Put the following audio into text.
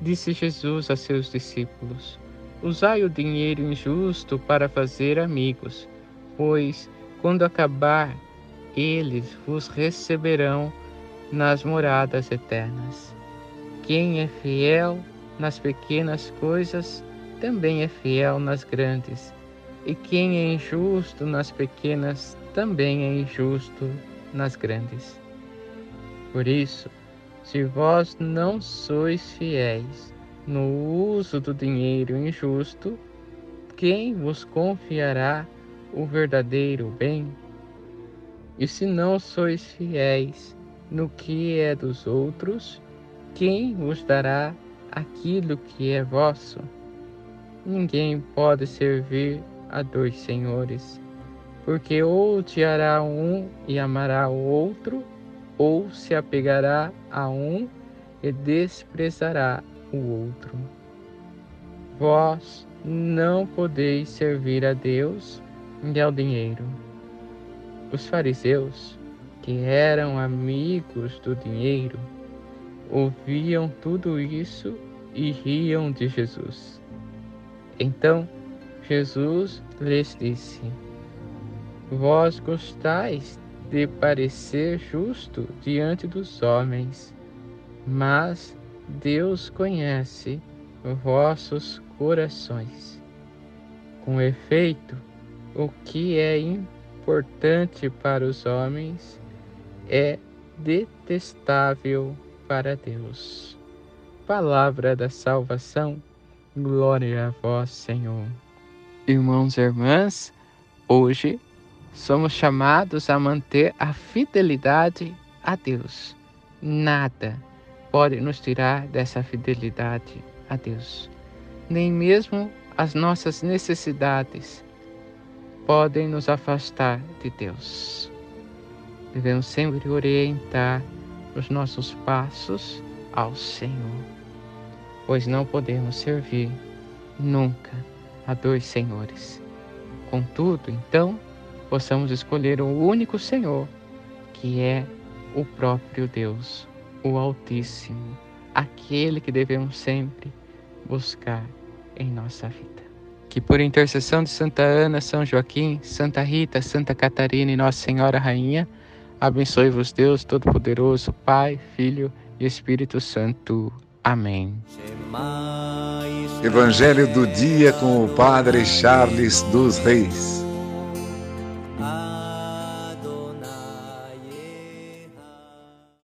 Disse Jesus a seus discípulos: Usai o dinheiro injusto para fazer amigos, pois, quando acabar, eles vos receberão nas moradas eternas. Quem é fiel nas pequenas coisas, também é fiel nas grandes. E quem é injusto nas pequenas, também é injusto nas grandes. Por isso, se vós não sois fiéis no uso do dinheiro injusto, quem vos confiará o verdadeiro bem? E se não sois fiéis no que é dos outros, quem vos dará aquilo que é vosso? Ninguém pode servir a dois senhores, porque ou odiará um e amará o outro, ou se apegará a um e desprezará o outro. Vós não podeis servir a Deus e ao dinheiro. Os fariseus, que eram amigos do dinheiro, ouviam tudo isso e riam de Jesus. Então Jesus lhes disse: Vós gostais de parecer justo diante dos homens, mas Deus conhece vossos corações. Com efeito, o que é importante para os homens é detestável para Deus. Palavra da salvação, glória a vós, Senhor. Irmãos e irmãs, hoje somos chamados a manter a fidelidade a Deus. Nada pode nos tirar dessa fidelidade a Deus. Nem mesmo as nossas necessidades podem nos afastar de Deus. Devemos sempre orientar os nossos passos ao Senhor, pois não podemos servir nunca a dois senhores. Contudo, então, possamos escolher o único Senhor, que é o próprio Deus, o Altíssimo, aquele que devemos sempre buscar em nossa vida. Que por intercessão de Santa Ana, São Joaquim, Santa Rita, Santa Catarina e Nossa Senhora Rainha, abençoe-vos Deus Todo-Poderoso, Pai, Filho e Espírito Santo. Amém. Evangelho do dia com o Padre Charles dos Reis.